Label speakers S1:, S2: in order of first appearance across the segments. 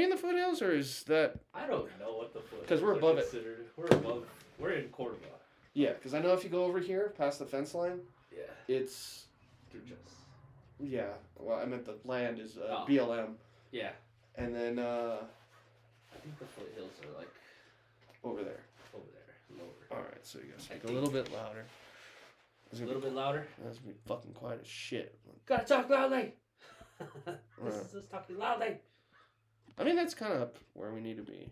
S1: we in the foothills or is that?
S2: I don't know what the foot.
S1: 'Cause we're above it.
S2: We're above. We're in Cordova.
S1: Yeah, because I know if you go over here past the fence line,
S2: Yeah.
S1: it's
S2: Through just.
S1: yeah. Well, I meant the land is uh,
S2: Oh.
S1: BLM,
S2: Yeah.
S1: and then uh,
S2: I think the foothills are like
S1: over there.
S2: over there, lower.
S1: All right, so you guys
S2: I
S1: speak a little bit louder.
S2: A little
S1: be,
S2: bit louder.
S1: That's gonna be fucking quiet as shit.
S2: Gotta talk loudly. this is us talking loudly.
S1: I mean, that's kind of where we need to be.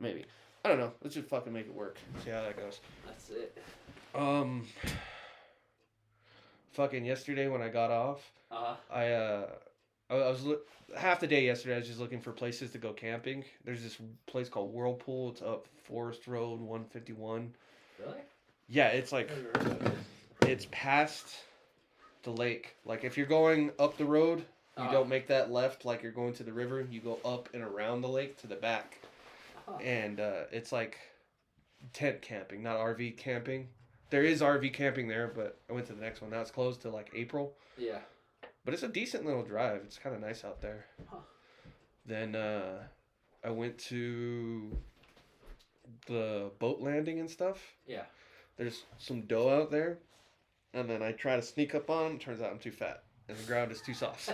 S1: Maybe. I don't know. Let's just fucking make it work. See how that goes.
S2: That's it.
S1: Um. Fucking yesterday when I got off,
S2: Uh,
S1: I uh, I I was look half the day yesterday. I was just looking for places to go camping. There's this place called Whirlpool. It's up Forest Road, one fifty one.
S2: really?
S1: Yeah, it's like
S2: Never heard of it.
S1: it's past the lake. Like if you're going up the road, you
S2: Uh,
S1: don't make that left like you're going to the river. You go up and around the lake to the back.
S2: Huh.
S1: and uh, it's like tent camping, not RV camping. There is RV camping there, but I went to the next one. Now it's closed till like April,
S2: Yeah.
S1: but it's a decent little drive. It's kind of nice out there.
S2: Huh.
S1: Then uh, I went to the boat landing and stuff.
S2: Yeah.
S1: There's some doe out there, and then I try to sneak up on them. Turns out I'm too fat, and the ground is too soft.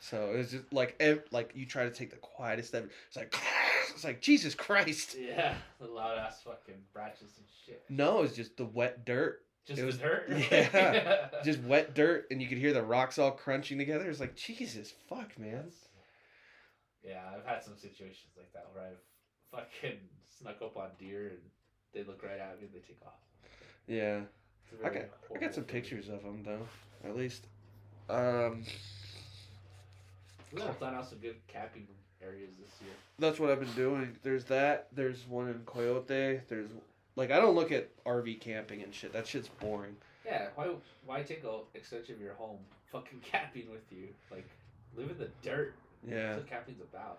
S1: So it's just like ev- like you try to take the quietest ever. It's like it's like Jesus Christ.
S2: yeah. The loud ass fucking branches and shit.
S1: No, it's just the wet dirt.
S2: Just
S1: It
S2: the
S1: was-
S2: dirt.
S1: yeah, Just wet dirt, and you could hear the rocks all crunching together. It's like Jesus, fuck, man.
S2: That's- Yeah, I've had some situations like that where I've fucking snuck up on deer and they look right at me and they take off.
S1: Yeah, I got I got some
S2: feeling.
S1: pictures of them though, at least. Um,
S2: We gotta plan out some good camping areas this year.
S1: that's what I've been doing. There's that. There's one in Coyote. There's like I don't look at RV camping and shit. That shit's boring.
S2: Yeah, why why take a extension of your home fucking camping with you? Like live in the dirt.
S1: Yeah,
S2: That's what camping's about.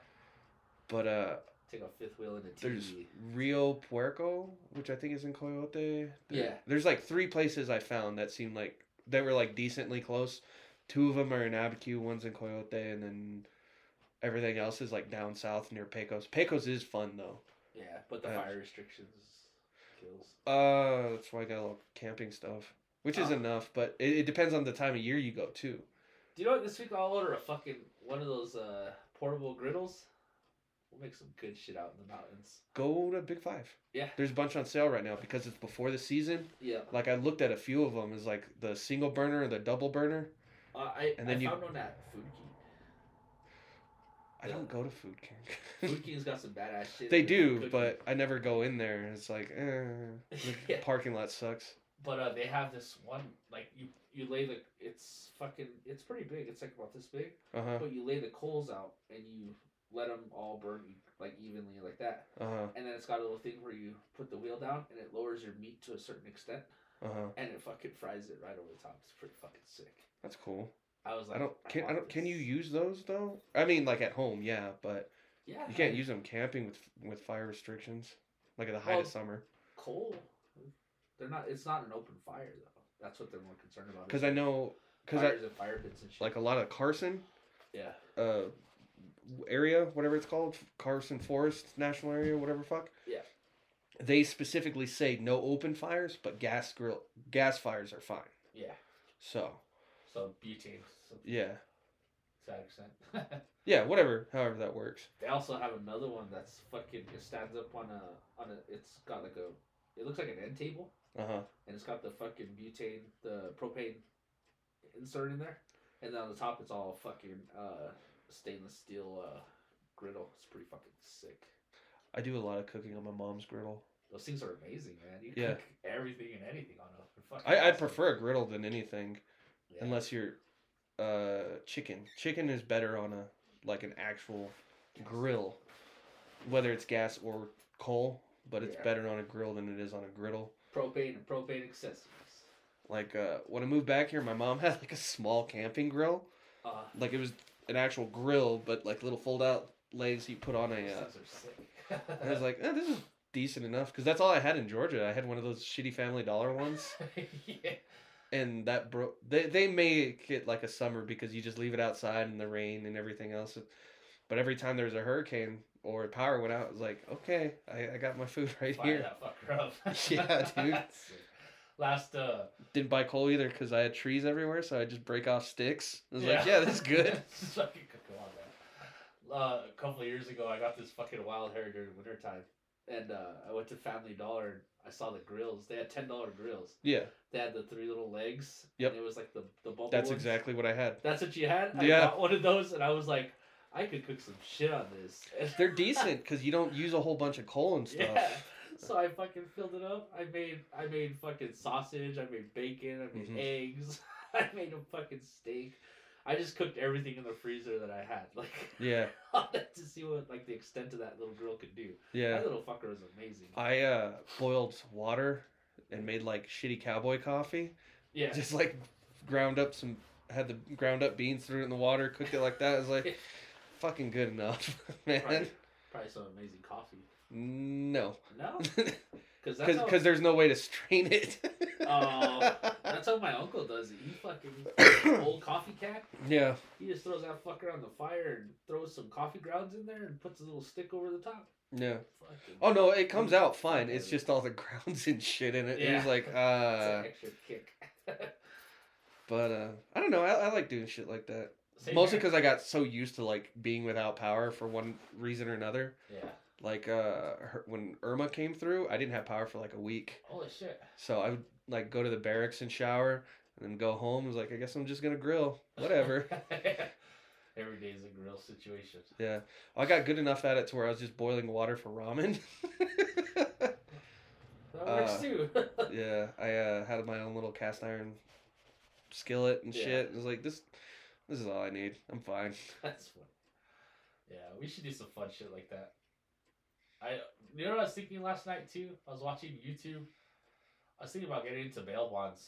S1: but uh,
S2: Take a fifth wheel and a
S1: there's
S2: TV.
S1: Rio Puerco, which I think is in Coyote. There-
S2: Yeah.
S1: There's like three places I found that seemed like they were like decently close. Two of them are in Abiquiu, one's in Coyote, and then everything else is like down south near Pecos. Pecos is fun though.
S2: Yeah, but the
S1: Uh,
S2: fire restrictions kills.
S1: Uh, that's why I got a little camping stuff, which is
S2: Ah.
S1: enough, but it, it depends on the time of year you go too.
S2: Do you know what? This week I'll order a fucking one of those uh, portable griddles. We'll make some good shit out in the mountains.
S1: Go to Big Five.
S2: Yeah.
S1: There's a bunch on sale right now because it's before the season.
S2: Yeah.
S1: Like I looked at a few of them, is like the single burner or the double burner.
S2: Uh, I,
S1: And then
S2: I
S1: you-
S2: found one at Food King.
S1: I don't go to Food King.
S2: Food King's got some badass shit.
S1: they do,
S2: cooking.
S1: but I never go in there. It's like, eh, the
S2: Yeah.
S1: parking lot sucks.
S2: But uh, they have this one like you you lay the it's fucking it's pretty big. It's like about this big,
S1: Uh huh.
S2: but you lay the coals out and you let them all burn like evenly like that.
S1: Uh huh.
S2: And then it's got a little thing where you put the wheel down and it lowers your meat to a certain extent
S1: Uh huh.
S2: and it fucking fries it right over the top. It's pretty fucking sick.
S1: That's cool.
S2: I was like,
S1: I don't. Can I
S2: want
S1: don't? Can you use those though? I mean, like at home, yeah, but
S2: Yeah,
S1: you can't
S2: I-
S1: use them camping with with fire restrictions, like at the height
S2: Well,
S1: of summer.
S2: coal. They're not. It's not an open fire though. That's what they're more concerned about.
S1: Because I know, because I
S2: fire pits and shit.
S1: like a lot of Carson,
S2: yeah,
S1: uh, area, whatever it's called, Carson Forest National Area, whatever fuck.
S2: Yeah.
S1: They specifically say no open fires, but gas grill gas fires are fine.
S2: yeah.
S1: So
S2: So butane. So
S1: yeah,
S2: that extent.
S1: yeah, whatever, however that works.
S2: they also have another one that's fucking. It stands up on a on a. It's got like a. It looks like an end table,
S1: Uh huh.
S2: and it's got the fucking butane, the propane insert in there, and then on the top it's all fucking uh stainless steel uh griddle. It's pretty fucking sick.
S1: I do a lot of cooking on my mom's griddle.
S2: Those things are amazing, man. You
S1: Yeah.
S2: cook everything and anything on a.
S1: I I prefer a griddle than anything.
S2: Yeah.
S1: unless you're uh chicken chicken is better on a like an actual grill whether it's gas or coal but it's
S2: Yeah.
S1: better on a grill than it is on a griddle
S2: propane and propane accessories.
S1: like uh when i moved back here my mom had like a small camping grill
S2: Uh,
S1: like it was an actual grill but like little fold out legs you put on a
S2: those
S1: uh,
S2: are sick.
S1: and i was like eh, this is decent enough because that's all i had in georgia i had one of those shitty family dollar ones
S2: yeah.
S1: and that broke they, they make it like a summer because you just leave it outside in the rain and everything else But every time there was a hurricane or power went out, it was like, okay, I, I got my food right
S2: Fire
S1: here.
S2: that fucker up.
S1: Yeah, dude.
S2: Last uh
S1: Didn't buy coal either because I had trees everywhere, so I just break off sticks. I was like,
S2: Yeah.
S1: yeah, this is good.
S2: Just fucking cook on that. Uh, a couple of years ago, I got this fucking wild hair during wintertime. And uh, I went to Family Dollar and I saw the grills. They had $10 grills.
S1: yeah,
S2: They had the three little legs.
S1: Yep.
S2: It was like the, the bubble
S1: that's
S2: ones.
S1: exactly what I had.
S2: That's what you had? I
S1: Yeah.
S2: got one of those and I was like, I could cook some shit on this.
S1: They're decent because you don't use a whole bunch of coal and stuff.
S2: Yeah. So I fucking filled it up. I made I made fucking sausage. I made bacon. I made
S1: Mhm.
S2: eggs. I made a fucking steak. I just cooked everything in the freezer that I had, like
S1: Yeah,
S2: to see what like the extent of that little girl could do.
S1: yeah.
S2: That little fucker was amazing.
S1: I uh, boiled water and made like shitty cowboy coffee.
S2: Yeah.
S1: Just like ground up some, had the ground up beans, threw it in the water, cooked it like that. It was like fucking good enough, man.
S2: probably, probably some amazing coffee.
S1: No,
S2: No, because
S1: because there's no way to strain it.
S2: Oh, that's how my uncle does it. He fucking old coffee cat.
S1: yeah,
S2: He just throws that fucker on the fire and throws some coffee grounds in there and puts a little stick over the top.
S1: yeah.
S2: Fucking,
S1: Oh no, it comes out fine. It's just all the grounds and shit in it.
S2: Yeah.
S1: was like,
S2: it's
S1: uh,
S2: an extra kick.
S1: but uh, I don't know. I, I like doing shit like that.
S2: Same
S1: Mostly because I got so used to like being without power for one reason or another.
S2: yeah.
S1: Like uh, her, when Irma came through, I didn't have power for like a week.
S2: Holy shit.
S1: So I would like go to the barracks and shower, and then go home. I was like, I guess I'm just gonna grill, whatever.
S2: Every day is a grill situation.
S1: yeah, I got good enough at it to where I was just boiling water for ramen.
S2: That works
S1: Uh,
S2: too.
S1: yeah, I uh, had my own little cast iron skillet and
S2: Yeah.
S1: shit. I was like, this, this is all I need. I'm fine.
S2: That's fun. Yeah, we should do some fun shit like that. I you know what I was thinking last night too? I was watching YouTube. I was thinking about getting into bail bonds.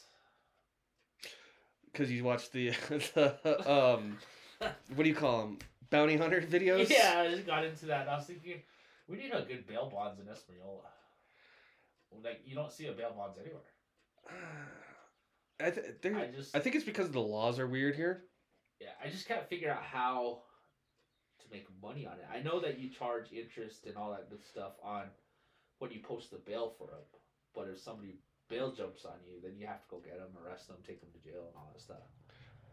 S1: Cause you watched the, the um, what do you call them? Bounty hunter videos.
S2: Yeah, I just got into that. I was thinking we need a good bail bonds in Española. Like you don't see a bail bonds anywhere.
S1: I, th-
S2: I just
S1: I think it's because the laws are weird here.
S2: yeah, I just can't figure out how to make money on it. I know that you charge interest and all that good stuff on when you post the bail for them, but if somebody bail jumps on you, then you have to go get them, arrest them, take them to jail, and all that stuff.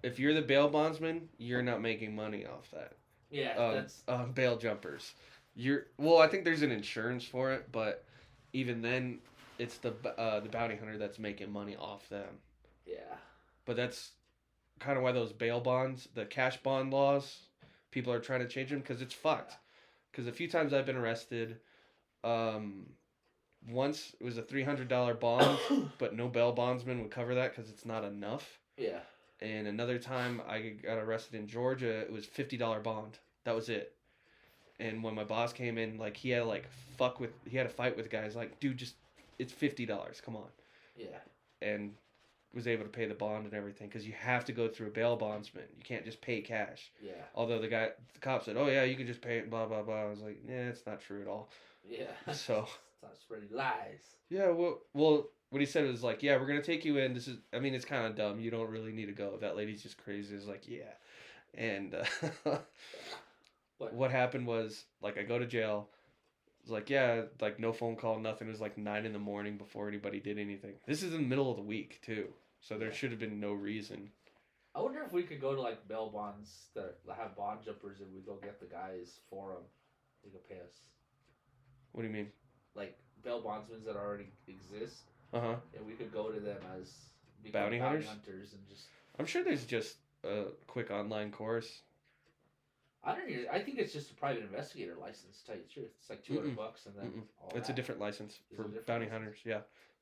S1: If you're the bail bondsman, you're not making money off that.
S2: Yeah,
S1: Um,
S2: that's
S1: uh, bail jumpers. You're well. I think there's an insurance for it, but even then, it's the uh, the bounty hunter that's making money off them.
S2: yeah,
S1: But that's kind of why those bail bonds, the cash bond laws, people are trying to change them because it's fucked. Because a few times I've been arrested. Um, once it was a three hundred dollar bond, but no bail bondsman would cover that because it's not enough.
S2: yeah,
S1: And another time I got arrested in Georgia, it was fifty dollar bond. That was it. And when my boss came in, like he had like fuck with, he had a fight with guys. Like, dude, just it's fifty dollars. Come on.
S2: yeah,
S1: And was able to pay the bond and everything because you have to go through a bail bondsman. You can't just pay cash.
S2: yeah,
S1: Although the guy, the cop said, "Oh yeah, you can just pay it." Blah blah blah. I was like, "Yeah, it's not true at all."
S2: yeah.
S1: So
S2: Stop spreading lies.
S1: yeah, well, well, what he said was like, "Yeah, we're gonna take you in. This is, I mean, it's kind of dumb. You don't really need to go. That lady's just crazy." It's like, yeah, and uh,
S2: What?
S1: what happened was like I go to jail. It was like yeah, like no phone call, nothing. It was like nine in the morning before anybody did anything. This is in the middle of the week too, so there should have been no reason.
S2: I wonder if we could go to like bail bonds that have bond jumpers and we go get the guys for them. They could pay us
S1: What do you mean?
S2: like bail bondsmen that already exist,
S1: Uh huh.
S2: and we could go to them as become
S1: Bounty hunters?
S2: and just.
S1: I'm sure there's just a quick online course.
S2: I don't even. I think it's just a private investigator license. To tell you the truth, it's like two hundred bucks and then
S1: Mm-mm.
S2: all
S1: It's a
S2: that.
S1: different license
S2: Is
S1: for
S2: different
S1: bounty
S2: license?
S1: hunters. Yeah,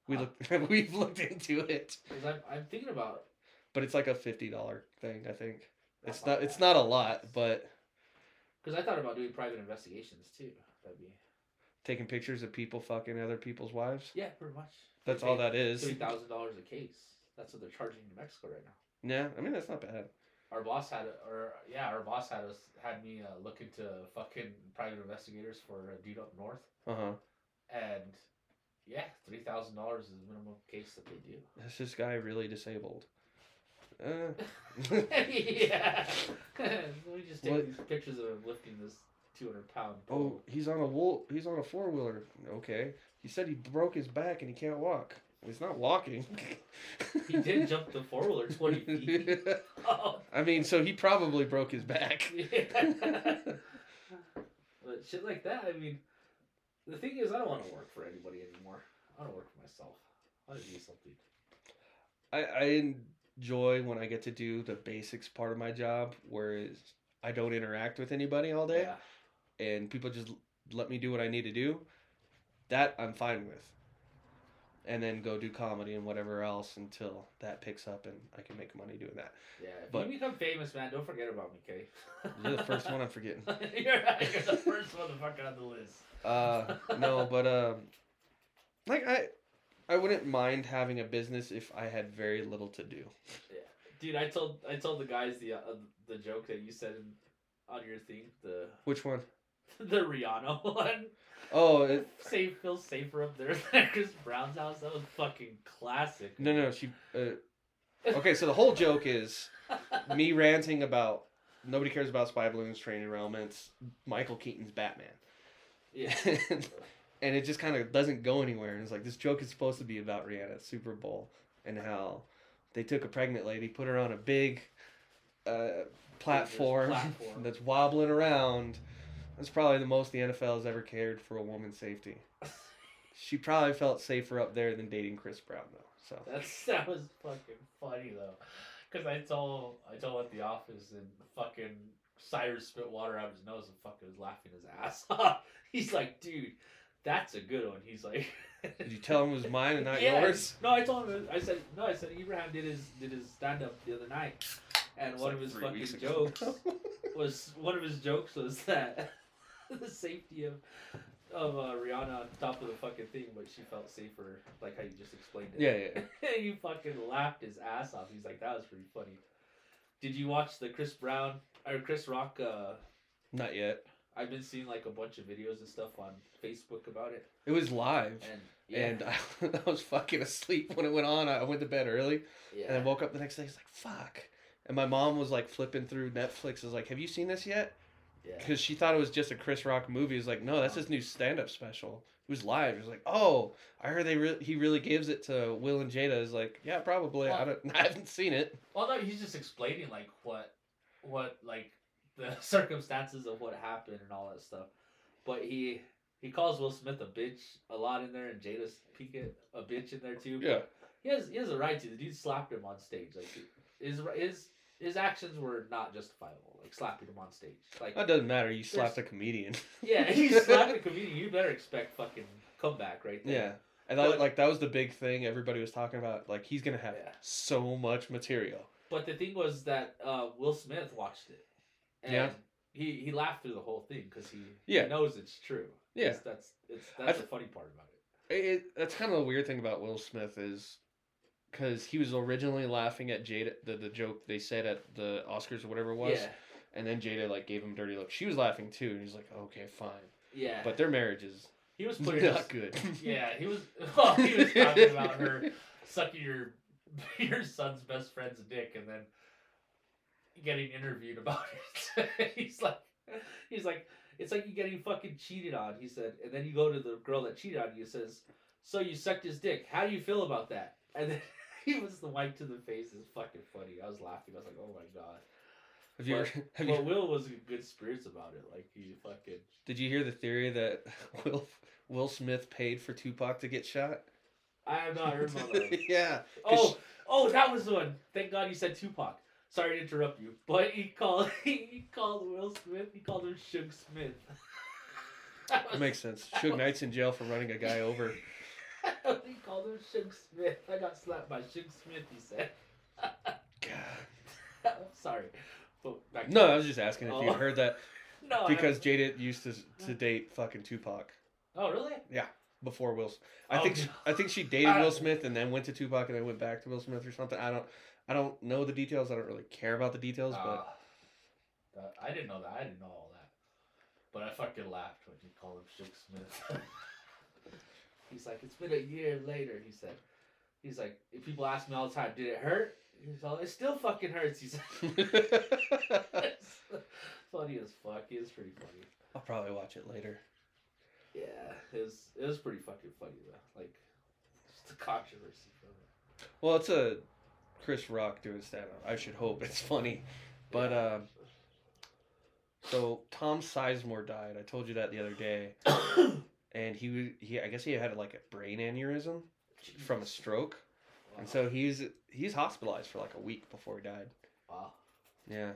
S1: we
S2: Huh.
S1: looked. We've looked into it,
S2: I'm, I'm thinking about. It.
S1: But it's like a fifty dollar thing. I think it's not.
S2: not
S1: It's
S2: bad.
S1: not a lot, but
S2: Because I thought about doing private investigations too. That'd be.
S1: taking pictures of people fucking other people's wives.
S2: Yeah, pretty much.
S1: That's all that is.
S2: Three thousand dollars a case. That's what they're charging in Mexico right now.
S1: Yeah, I mean that's not bad.
S2: Our boss had, or yeah, our boss had us had me uh, look into fucking private investigators for a dude up north,
S1: Uh huh.
S2: and yeah, three thousand dollars is the minimum case that they do.
S1: Is this guy really disabled? Uh,
S2: yeah. Let me just take
S1: What?
S2: these pictures of him lifting this 200 pound.
S1: oh,
S2: pole.
S1: he's on a wool. He's on a four wheeler. Okay. He said he broke his back and he can't walk. He's not walking.
S2: He did jump the four wheeler 20 feet. Oh,
S1: I mean, so he probably broke his back.
S2: yeah. but shit like that, I mean, the thing is, I don't want to work for anybody anymore. I want to work for myself. I want to do something.
S1: I, I enjoy when I get to do the basics part of my job, whereas I don't interact with anybody all day,
S2: Yeah.
S1: and people just let me do what I need to do. That I'm fine with. And then go do comedy and whatever else until that picks up and I can make money doing that.
S2: Yeah. If
S1: But-
S2: you become famous, man, don't forget about me, okay?
S1: You're the first one I'm forgetting.
S2: you're, you're the first motherfucker on the list.
S1: Uh, no, but um, like I, I wouldn't mind having a business if I had very little to do.
S2: Yeah, dude, I told I told the guys the uh, the joke that you said on your thing, the
S1: Which one?
S2: the Rihanna one.
S1: Oh, it,
S2: Safe feels safer up there than Chris Brown's house. That was fucking classic.
S1: no, no, she. Uh, okay, so the whole joke is me ranting about nobody cares about spy balloons, training elements, Michael Keaton's Batman,
S2: Yeah.
S1: and it just kind of doesn't go anywhere. And it's like this joke is supposed to be about Rihanna at Super Bowl and how they took a pregnant lady, put her on a big uh, platform,
S2: platform.
S1: that's wobbling around. That's probably the most the NFL has ever cared for a woman's safety. She probably felt safer up there than dating Chris Brown though. So
S2: That's that was fucking funny though, because I told I told at the office and fucking Cyrus spit water out of his nose and fucking was laughing his ass off. He's like, dude, that's a good one. He's like,
S1: did you tell him it was mine and not
S2: Yeah.
S1: yours?
S2: No, I told him. I said no. I said Abraham did his did his stand up the other night, and one
S1: like
S2: of his fucking jokes was one of his jokes was that the safety of of uh, Rihanna on top of the fucking thing, but she felt safer, like how you just explained it.
S1: yeah, yeah.
S2: and you fucking laughed his ass off. He's like, that was pretty funny. Did you watch the Chris Brown or Chris Rock? Uh,
S1: Not yet.
S2: I've been seeing like a bunch of videos and stuff on Facebook about it,
S1: It was live.
S2: and yeah,
S1: And I, I was fucking asleep when it went on. I went to bed early,
S2: yeah.
S1: and I woke up the next day. It's like fuck. And my mom was like flipping through Netflix. I was like, "Have you seen this yet?"
S2: yeah.
S1: because she thought it was just a Chris Rock movie. It's like, no, that's his new stand-up special. It was live. It was like, oh, I heard they re- he really gives it to Will and Jada. Is like, yeah, probably. I don't. I haven't seen it.
S2: Well, no, he's just explaining like what, what like the circumstances of what happened and all that stuff. But he he calls Will Smith a bitch a lot in there, and Jada's Pinkett a bitch in there too.
S1: Yeah.
S2: he has he has a right to. The dude slapped him on stage. Like his his his actions were not justifiable. Like slapping him on stage. Like
S1: That doesn't matter. You slapped a comedian.
S2: yeah, he slapped a comedian. You better expect fucking comeback right there.
S1: yeah. And that,
S2: But-
S1: like that was the big thing everybody was talking about. Like he's gonna have
S2: Yeah.
S1: so much material.
S2: But the thing was that uh, Will Smith watched it, and
S1: Yeah.
S2: he he laughed through the whole thing because he,
S1: Yeah.
S2: he knows it's true.
S1: Yeah.
S2: It's- that's it's that's
S1: I-
S2: the funny part about it.
S1: It, it, that's kind of the weird thing about Will Smith is because he was originally laughing at Jada the, the joke they said at the Oscars or whatever it was,
S2: Yeah,
S1: and then Jada like gave him a dirty look. She was laughing too, and he's like, okay, fine.
S2: yeah.
S1: But their marriage is
S2: he was putting
S1: not
S2: his,
S1: good.
S2: yeah he was well, he was talking about her sucking your your son's best friend's dick and then getting interviewed about it. he's like he's like it's like you're getting fucking cheated on. He said, and then you go to the girl that cheated on you. Says, so you sucked his dick. How do you feel about that? And then he was the white to the face. It's fucking funny. I was laughing. I was like, oh my god.
S1: Have you,
S2: But-
S1: ever, have
S2: But
S1: you
S2: Will was in good spirits about it. Like he fucking.
S1: did you hear the theory that Will Will Smith paid for Tupac to get shot?
S2: I have not heard about that.
S1: yeah.
S2: Oh, oh, that was the one. Thank God you said Tupac. Sorry to interrupt you, but he called he called Will Smith. He called him Suge Smith. That
S1: That
S2: was-
S1: makes sense. Suge Knight's in jail for running a guy over.
S2: he called him Suge Smith. I got slapped by Suge Smith. He said.
S1: God.
S2: Sorry. But back to-
S1: No, I was just asking if you
S2: Oh.
S1: heard that
S2: no,
S1: because Jada used to to date fucking Tupac
S2: oh really?
S1: Before Will. I
S2: Oh,
S1: think she. I think she dated
S2: I-
S1: Will Smith and then went to Tupac and then went back to Will Smith or something. I don't I don't know the details. I don't really care about the details, but
S2: Ah, I didn't know that. I didn't know all that. But I fucking laughed when you called him Suge Smith. He's like, it's been a year later. He said, He's like, if people ask me all the time, did it hurt? He's all, it still fucking hurts. He's funny as fuck. He is pretty funny.
S1: I'll probably watch it later.
S2: Yeah, it was it was pretty fucking funny though. Like, just the controversy from it.
S1: Well, it's a Chris Rock doing stand up. I should hope it's funny. But uh, so Tom Sizemore died. I told you that the other day, and he was he. I guess he had like a brain aneurysm from a stroke,
S2: Wow.
S1: and so he's he's hospitalized for like a week before he died.
S2: wow.
S1: Yeah,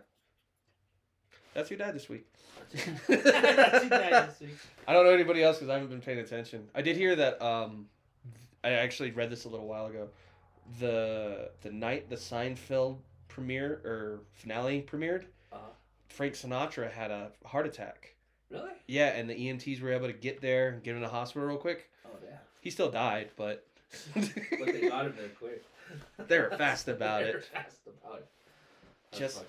S1: that's who died this week.
S2: That's who died this week.
S1: I don't know anybody else because I haven't been paying attention. I did hear that. Um, I actually read this a little while ago. The the night the Seinfeld premiere or finale premiered,
S2: Uh-huh.
S1: Frank Sinatra had a heart attack.
S2: Really?
S1: Yeah, and the EMTs were able to get there and get him to the hospital real quick.
S2: Oh yeah.
S1: He still died, but
S2: But they got him there quick.
S1: They were fast about
S2: They were
S1: it.
S2: fast about it. That's
S1: Just-.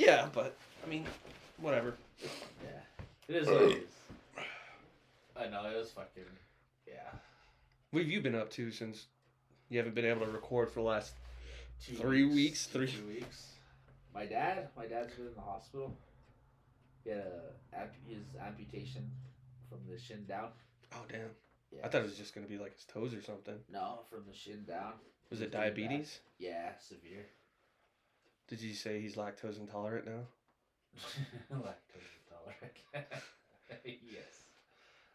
S1: Yeah, but I mean, whatever.
S2: Yeah. It is uh, what it is. I know it was fucking. Yeah.
S1: What have you been up to since you haven't been able to record for the last?
S2: Two
S1: Three weeks,
S2: Two
S1: three-
S2: weeks. My dad. My dad's been in the hospital. He had a amp- his amputation from the shin down.
S1: Oh damn!
S2: Yeah.
S1: I thought it was just gonna be like his toes or something.
S2: No, from the shin down.
S1: Was
S2: He
S1: it
S2: doing bad.
S1: diabetes?
S2: Yeah, severe.
S1: Did you say he's lactose intolerant now?
S2: Lactose intolerant. yes.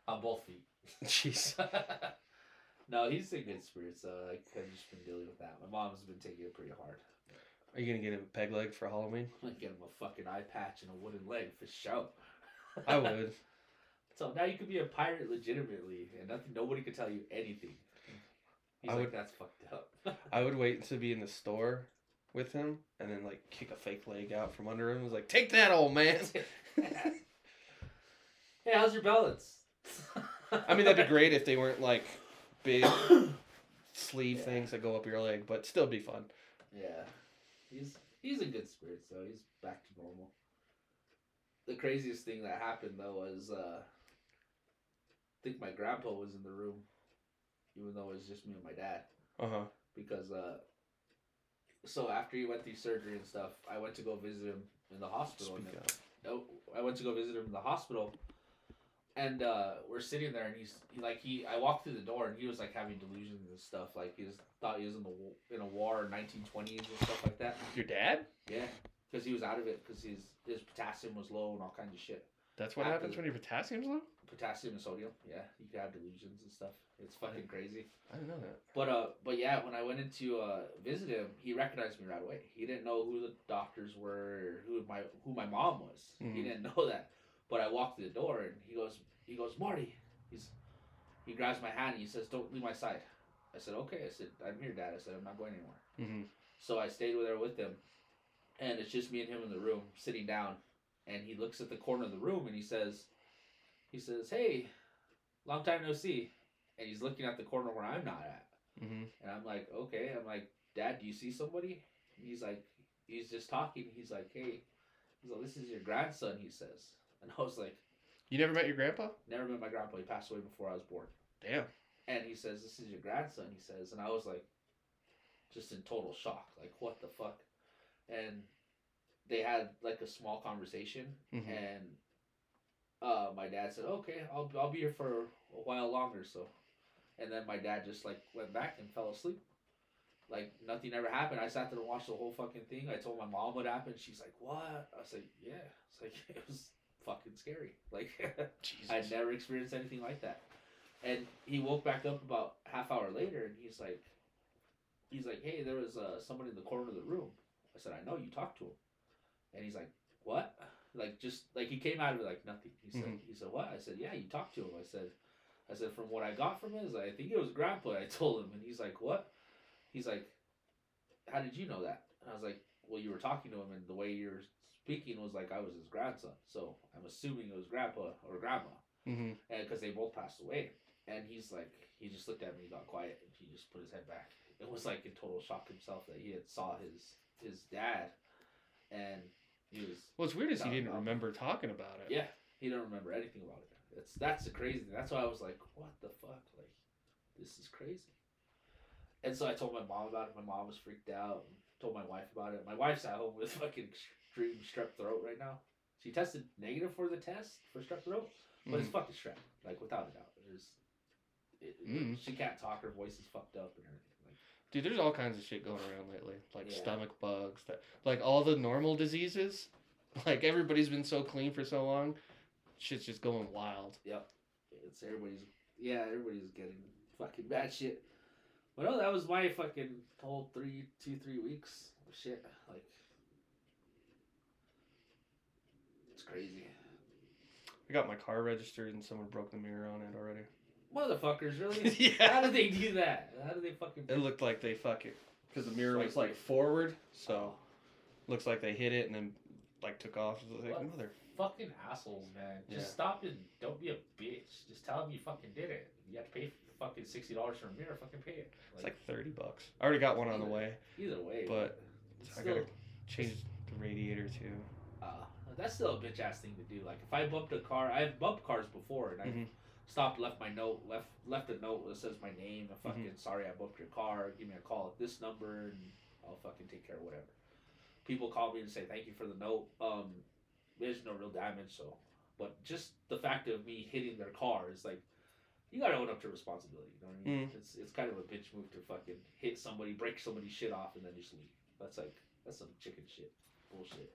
S2: On both feet.
S1: Jeez.
S2: no, he's in good spirits. So like, I've just been dealing with that. My mom's been taking it pretty hard.
S1: Are you gonna get him a peg leg for Halloween?
S2: I'm gonna get him a fucking eye patch and a wooden leg for show.
S1: I would.
S2: so now you could be a pirate legitimately, and nothing, nobody could tell you anything. He's
S1: I
S2: like,
S1: would-
S2: that's fucked up.
S1: I would wait to be in the store with him and then like kick a fake leg out from under him. Was like, take that, old man.
S2: hey, how's your balance?
S1: I mean, that'd be great if they weren't like big sleeve
S2: Yeah.
S1: things that go up your leg, but still be fun.
S2: Yeah, he's he's in good spirits, though. he's back to normal. The craziest thing that happened though was uh, I think my grandpa was in the room, even though it was just me and my dad,
S1: Uh huh.
S2: because uh, so after he went through surgery and stuff, I went to go visit him in the hospital.
S1: Speak
S2: and I went to go visit him in the hospital, and uh, we're sitting there, and he's he, like he. I walked through the door, and he was like having delusions and stuff. Like he was, thought he was in the in a war, nineteen twenties and stuff like that.
S1: Your dad?
S2: Yeah, because he was out of it because his his potassium was low and all kinds of shit.
S1: That's what
S2: After
S1: happens
S2: the-
S1: when your potassium's low?
S2: Potassium and sodium. Yeah, you can have delusions and stuff. It's fucking crazy.
S1: I didn't know that.
S2: But uh, but yeah, when I went in to uh, visit him, he recognized me right away. He didn't know who the doctors were, or who my who my mom was. He
S1: Mhm.
S2: didn't know that. But I walked through the door, and he goes, he goes, Marty. He's he grabs my hand and he says, "Don't leave my side." I said, "Okay." I said, "I'm here, Dad." I said, "I'm not going anywhere."
S1: Mm-hmm.
S2: So I stayed with there with him, and it's just me and him in the room, sitting down. And he looks at the corner of the room and he says, he says, "Hey, long time no see." And he's looking at the corner where I'm not at.
S1: Mm-hmm.
S2: And I'm like, okay. I'm like, Dad, do you see somebody? And he's like, he's just talking. He's like, hey, he's like, this is your grandson. He says, and I was like,
S1: You never met your grandpa?
S2: never met my grandpa. He passed away before I was born.
S1: Damn.
S2: And he says, this is your grandson. He says, and I was like, just in total shock. Like, what the fuck? And they had like a small conversation,
S1: Mhm.
S2: and uh, my dad said, okay, I'll I'll be here for a while longer. So, and then my dad just like went back and fell asleep. Like nothing ever happened. I sat there and watched the whole fucking thing. I told my mom what happened. She's like, "What?" I was like, "Yeah." It's like it was fucking scary. Like I'd never experienced anything like that. And he woke back up about half hour later, and he's like, he's like, "Hey, there was uh, someone in the corner of the room." I said, "I know. You talked to him." And he's like, "What?" Like just like he came out of it like nothing. He said,
S1: Mhm.
S2: "He said what?" I said, "Yeah, you talked to him." I said, "I said from what I got from his, I think it was Grandpa." I told him, and he's like, "What?" He's like, "How did you know that?" And I was like, "Well, you were talking to him, and the way you're speaking was like I was his grandson, so I'm assuming it was Grandpa or Grandma."
S1: Mm-hmm.
S2: because they both passed away. And he's like, he just looked at me, got quiet, and he just put his head back. It was like in total shock himself that he had saw his his dad, and he was
S1: Well, it's weird is he didn't remember talking about it.
S2: yeah, he don't remember anything about it. That's that's the crazy thing. That's why I was like, what the fuck, like, this is crazy. And so I told my mom about it. My mom was freaked out. And told my wife about it. My wife's at home with fucking extreme strep throat right now. She tested negative for the test for strep throat, but it's
S1: Mhm.
S2: fucking strep, like without a doubt. There's, it, it-
S1: Mm.
S2: she can't talk. Her voice is fucked up and everything. Like,
S1: Dude, there's all kinds of shit going around lately, like
S2: Yeah.
S1: stomach bugs, that like all the normal diseases. Like everybody's been so clean for so long, shit's just going wild.
S2: Yep, it's everybody's. Yeah, everybody's getting fucking bad shit. But no, that was my fucking whole three, two, three weeks of shit. Like, it's crazy.
S1: I got my car registered and someone broke the mirror on it already.
S2: Motherfuckers, really?
S1: yeah.
S2: How did they do that? How did they fucking?
S1: It looked like they fucking because the mirror was like forward, so
S2: Oh,
S1: looks like they hit it and then like took off. It like
S2: What?
S1: mother.
S2: fucking assholes, man. Just
S1: Yeah.
S2: stop and don't be a bitch. Just tell them you fucking did it. You have to pay fucking sixty dollars for a mirror. Fucking pay it.
S1: It's like thirty bucks. I already got one on the way.
S2: either way,
S1: but I
S2: still,
S1: gotta change the radiator too.
S2: uh, that's still a bitch ass thing to do. Like if I bumped a car, I've bumped cars before, and I
S1: Mhm.
S2: Stopped, left my note, left left a note that says my name. and fucking
S1: Mm-hmm.
S2: sorry I bumped your car. Give me a call at this number, and I'll fucking take care of whatever. People call me and say thank you for the note. Um, there's no real damage, so. But just the fact of me hitting their car is like, you gotta own up to responsibility. You know what I mean?
S1: Mm.
S2: It's it's kind of a bitch move to fucking hit somebody, break somebody's shit off, and then just leave. That's like that's some chicken shit, bullshit.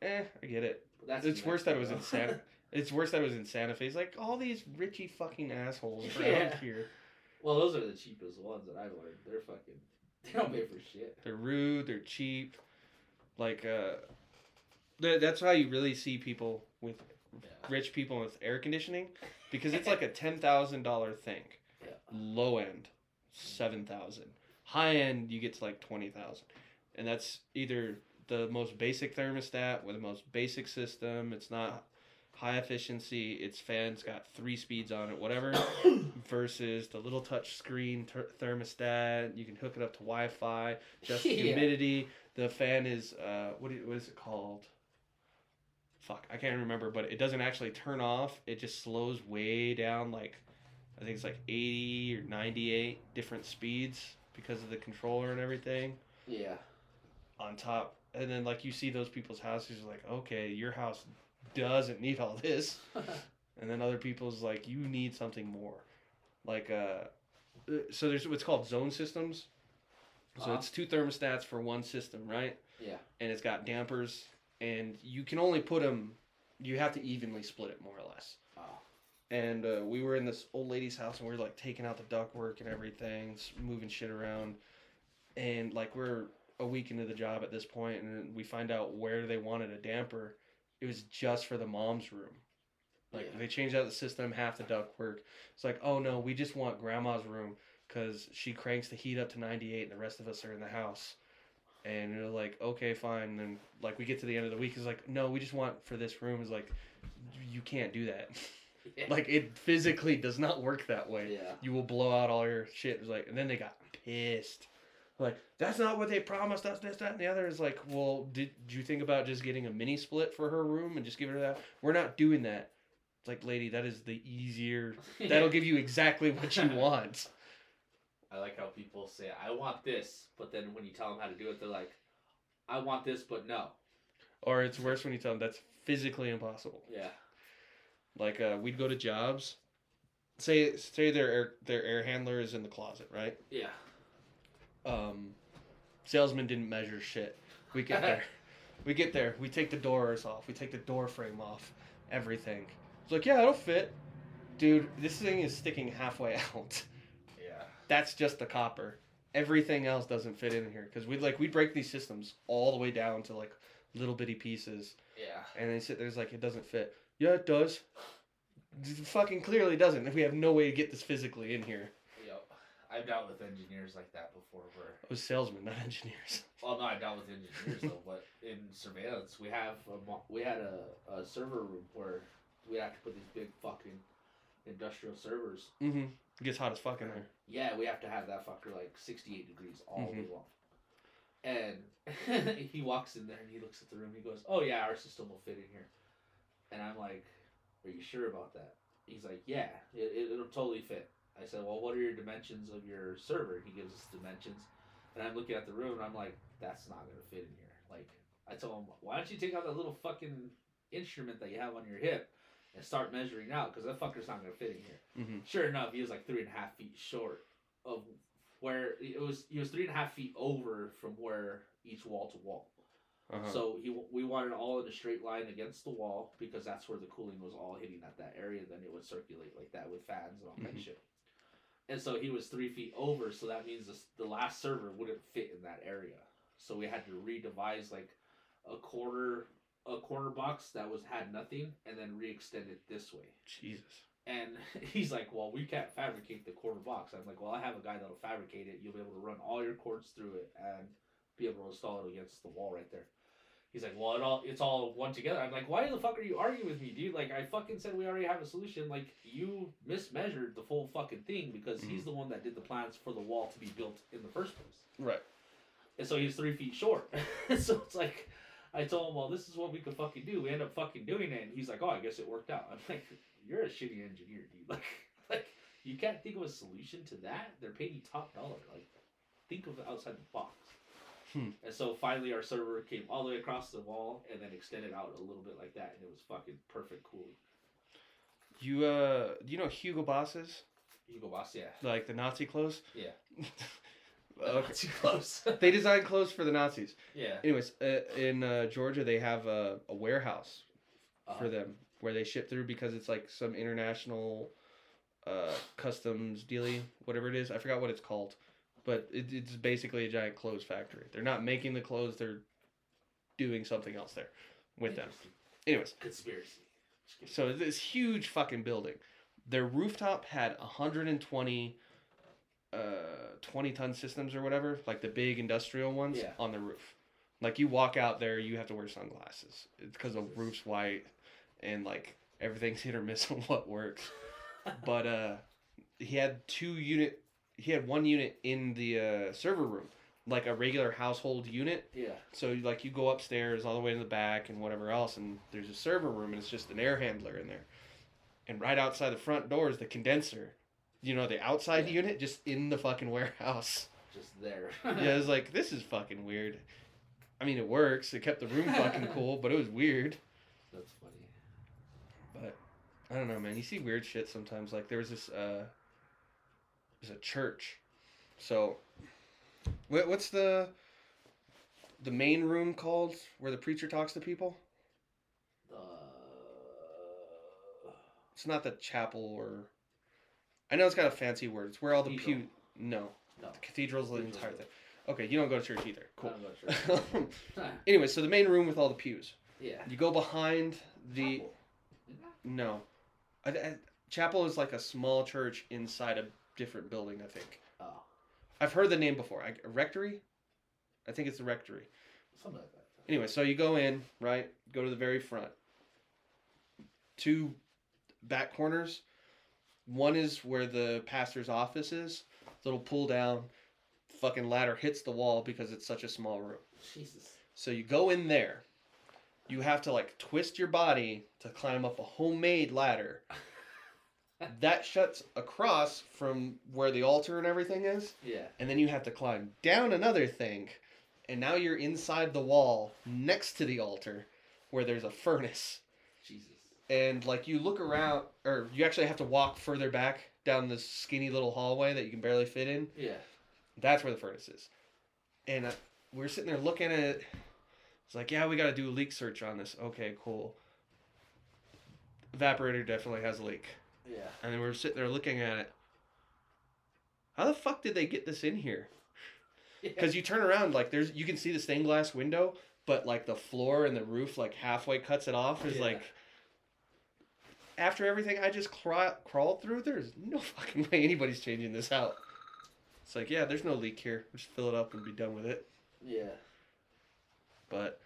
S1: Eh, I get it.
S2: But that's
S1: It's worse that it was in
S2: though.
S1: It's worse that it was in Santa Fe. It's like all these richy fucking assholes around
S2: Yeah.
S1: here.
S2: well, those are the cheapest ones that I've learned. They're fucking. They don't pay for shit.
S1: They're rude. They're cheap. Like uh, th- that's how you really see people with
S2: Yeah.
S1: rich people with air conditioning because it's like a ten thousand dollar thing.
S2: Yeah.
S1: Low end, seven thousand. High end, you get to like twenty thousand, and that's either the most basic thermostat with the most basic system. It's not high efficiency. Its fans got three speeds on it, whatever. versus the little touch screen ter- thermostat. You can hook it up to Wi-Fi, just
S2: Yeah.
S1: humidity. The fan is uh, what is, what is it called? Fuck, I can't remember, but it doesn't actually turn off. It just slows way down, like I think it's like eighty or ninety-eight different speeds because of the controller and everything
S2: Yeah.
S1: on top. And then like you see those people's houses, you're like, okay, your house doesn't need all this. And then other people's like you need something more. Like uh uh, so there's what's called zone systems. So
S2: Uh-huh.
S1: it's two thermostats for one system right?
S2: Yeah.
S1: and it's got dampers and you can only put them you have to evenly split it more or less.
S2: Oh.
S1: and uh, we were in this old lady's house and we were like taking out the ductwork and everything moving shit around. And like we're a week into the job at this point and we find out where they wanted a damper it was just for the mom's room like
S2: Yeah.
S1: they changed out the system half the duct work. it's like oh no we just want grandma's room because she cranks the heat up to 98 and the rest of us are in the house and you're like okay fine and then like we get to the end of the week it's like no we just want for this room is like you can't do that
S2: Yeah.
S1: like it physically does not work that way
S2: Yeah.
S1: you will blow out all your shit It was like and then they got pissed like that's not what they promised us this that and the other is like well did, did you think about just getting a mini split for her room and just giving her that we're not doing that it's like lady that is the easier that'll give you exactly what you want
S2: I like how people say, "I want this," but then when you tell them how to do it, they're like, "I want this, but no."
S1: or it's worse when you tell them that's physically impossible
S2: Yeah.
S1: like uh, we'd go to jobs say say their air, their air handler is in the closet right
S2: Yeah.
S1: Um, salesman didn't measure shit. We get there, we get there, we take the doors off, we take the door frame off, everything. It's like, yeah, it'll fit, dude. This thing is sticking halfway out.
S2: Yeah.
S1: That's just the copper. Everything else doesn't fit in here because we'd like we break these systems all the way down to like little bitty pieces,
S2: Yeah.
S1: and they sit there's like it doesn't fit. Yeah, it does. It fucking clearly doesn't. If we have no way to get this physically in here.
S2: I've dealt with engineers like that before, where
S1: it was salesmen, not engineers.
S2: Well, no, I dealt with engineers though, but in surveillance, we have a, we had a, a server room where we had to put these big fucking industrial servers.
S1: Mm-hmm. It gets hot as fuck in there.
S2: Yeah, we have to have that fucker like sixty eight degrees all day
S1: Mhm.
S2: long. And he walks in there and he looks at the room. He goes, "Oh yeah, our system will fit in here." And I'm like, "Are you sure about that?" He's like, "Yeah, it, it, it'll totally fit." I said, well, what are your dimensions of your server? He gives us dimensions, and I'm looking at the room and I'm like, that's not gonna fit in here. Like I told him, why don't you take out that little fucking instrument that you have on your hip and start measuring out because that fucker's not gonna fit in here.
S1: Mm-hmm.
S2: Sure enough, he was like three and a half feet short of where it was. He was three and a half feet over from where each wall to wall.
S1: Uh-huh.
S2: So he we wanted all in a straight line against the wall because that's where the cooling was all hitting at that area. Then it would circulate like that with fans and all that
S1: Mhm.
S2: shit. And so he was three feet over, so that means this, the last server wouldn't fit in that area. So we had to redevise like a quarter a quarter box that was had nothing, and then re-extend it this way.
S1: Jesus.
S2: And he's like, "Well, we can't fabricate the quarter box." I'm like, "Well, I have a guy that'll fabricate it. You'll be able to run all your cords through it and be able to install it against the wall right there." He's like, "Well, it all it's all one together." I'm like, "Why the fuck are you arguing with me, dude? Like, I fucking said we already have a solution. Like, you mismeasured the full fucking thing because he's mhm. the one that did the plans for the wall to be built in the first place."
S1: Right.
S2: And so he's three feet short. so it's like, I told him, well, this is what we could fucking do. We end up fucking doing it. And he's like, oh, I guess it worked out. I'm like, you're a shitty engineer, dude. Like, like you can't think of a solution to that. They're paying you top dollar. Like, think of it outside the box.
S1: Hmm.
S2: And so finally, our server came all the way across the wall and then extended out a little bit like that, and it was fucking perfect cooling.
S1: You uh, do you know Hugo Bosses?
S2: Hugo Boss, yeah.
S1: Like the Nazi clothes?
S2: Yeah.
S1: okay.
S2: Too close.
S1: They designed clothes for the Nazis.
S2: yeah.
S1: Anyways, uh, in uh, Georgia, they have a, a warehouse for
S2: Uh,
S1: them where they ship through because it's like some international uh, customs dealy, whatever it is. I forgot what it's called, but it, it's basically a giant clothes factory. They're not making the clothes; they're doing something else there with them. Anyways,
S2: Conspiracy.
S1: So this huge fucking building, their rooftop had 120 uh 20 ton systems or whatever, like the big industrial ones
S2: Yeah.
S1: on the roof. Like you walk out there, you have to wear sunglasses. It's because the roof's white and like everything's hit or miss on what works. But uh he had two unit he had one unit in the uh, server room, like a regular household unit.
S2: Yeah.
S1: So like you go upstairs all the way to the back and whatever else, and there's a server room and it's just an air handler in there. And right outside the front door is the condenser. You know, the outside
S2: Yeah.
S1: unit just in the fucking warehouse.
S2: Just there.
S1: yeah, it's like, this is fucking weird. I mean, it works. It kept the room fucking cool, but it was weird.
S2: That's funny.
S1: But I don't know, man. You see weird shit sometimes. Like there was this uh there's a church. So what what's the the main room called where the preacher talks to people?
S2: Uh,
S1: It's not the chapel or I know it's got a fancy word. It's where all the pew No.
S2: no.
S1: The cathedral's the
S2: Cathedral's
S1: entire thing. Okay, you don't go to church either. Cool.
S2: Sure.
S1: anyway, so the main room with all the pews.
S2: yeah.
S1: You go behind the
S2: Chapel.
S1: No. I, I, chapel is like a small church inside a different building, I think.
S2: Oh,
S1: I've heard the name before. I, rectory? I think it's the rectory.
S2: something like that.
S1: Anyway, so you go in, right? Go to the very front. Two back corners. One is where the pastor's office is. Little pull down. Fucking ladder hits the wall because it's such a small room.
S2: Jesus.
S1: So you go in there. You have to like twist your body to climb up a homemade ladder. that shuts across from where the altar and everything is.
S2: Yeah.
S1: And then you have to climb down another thing. And now you're inside the wall next to the altar where there's a furnace.
S2: Jesus.
S1: And like you look around, or you actually have to walk further back down this skinny little hallway that you can barely fit in.
S2: Yeah.
S1: That's where the furnace is. And uh, we are sitting there looking at it. It's like, yeah, we got to do a leak search on this. Okay, cool. Evaporator definitely has a leak.
S2: Yeah.
S1: And then we are sitting there looking at it. How the fuck did they get this in here? Because you turn around, like there's you can see the stained glass window, but like the floor and the roof like halfway cuts it off. Is
S2: Yeah.
S1: like after everything I just craw- crawled through, there's no fucking way anybody's changing this out. It's like, yeah, there's no leak here. Just fill it up and be done with it.
S2: Yeah.
S1: But